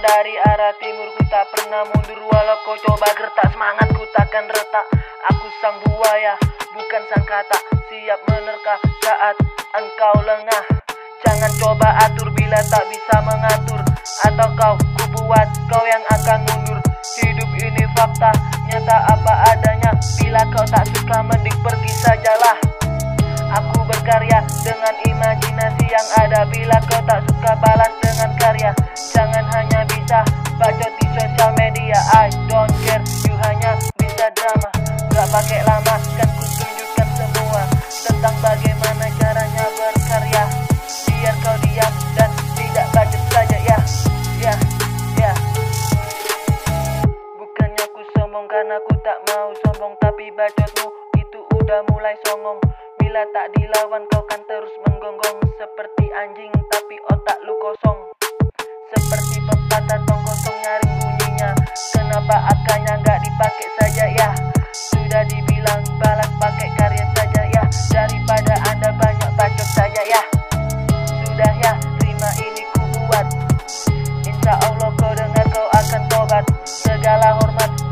dari arah timur Ku tak pernah mundur walau kau coba gertak. Semangat ku takkan retak. Aku sang buaya bukan sang kata. Siap menerka saat engkau lengah. Jangan coba atur bila tak bisa mengatur. Atau kau ku buat kau yang akan mundur. Hidup ini fakta nyata apa adanya. Bila kau tak suka mending pergi sajalah. Aku berkarya dengan imajinasi yang ada. Bila kau tak suka balas dengan I don't care, you hanya bisa drama. Gak pakai lama kan ku tunjukkan semua Tentang bagaimana caranya berkarya. Biar kau diam dan tidak baca saja ya Ya, ya. Bukannya ku sombong karena ku tak mau sombong Tapi bacotmu itu udah mulai songong. Bila tak dilawan kau kan terus menggonggong. Seperti anjing tapi otak lu kosong La jornada.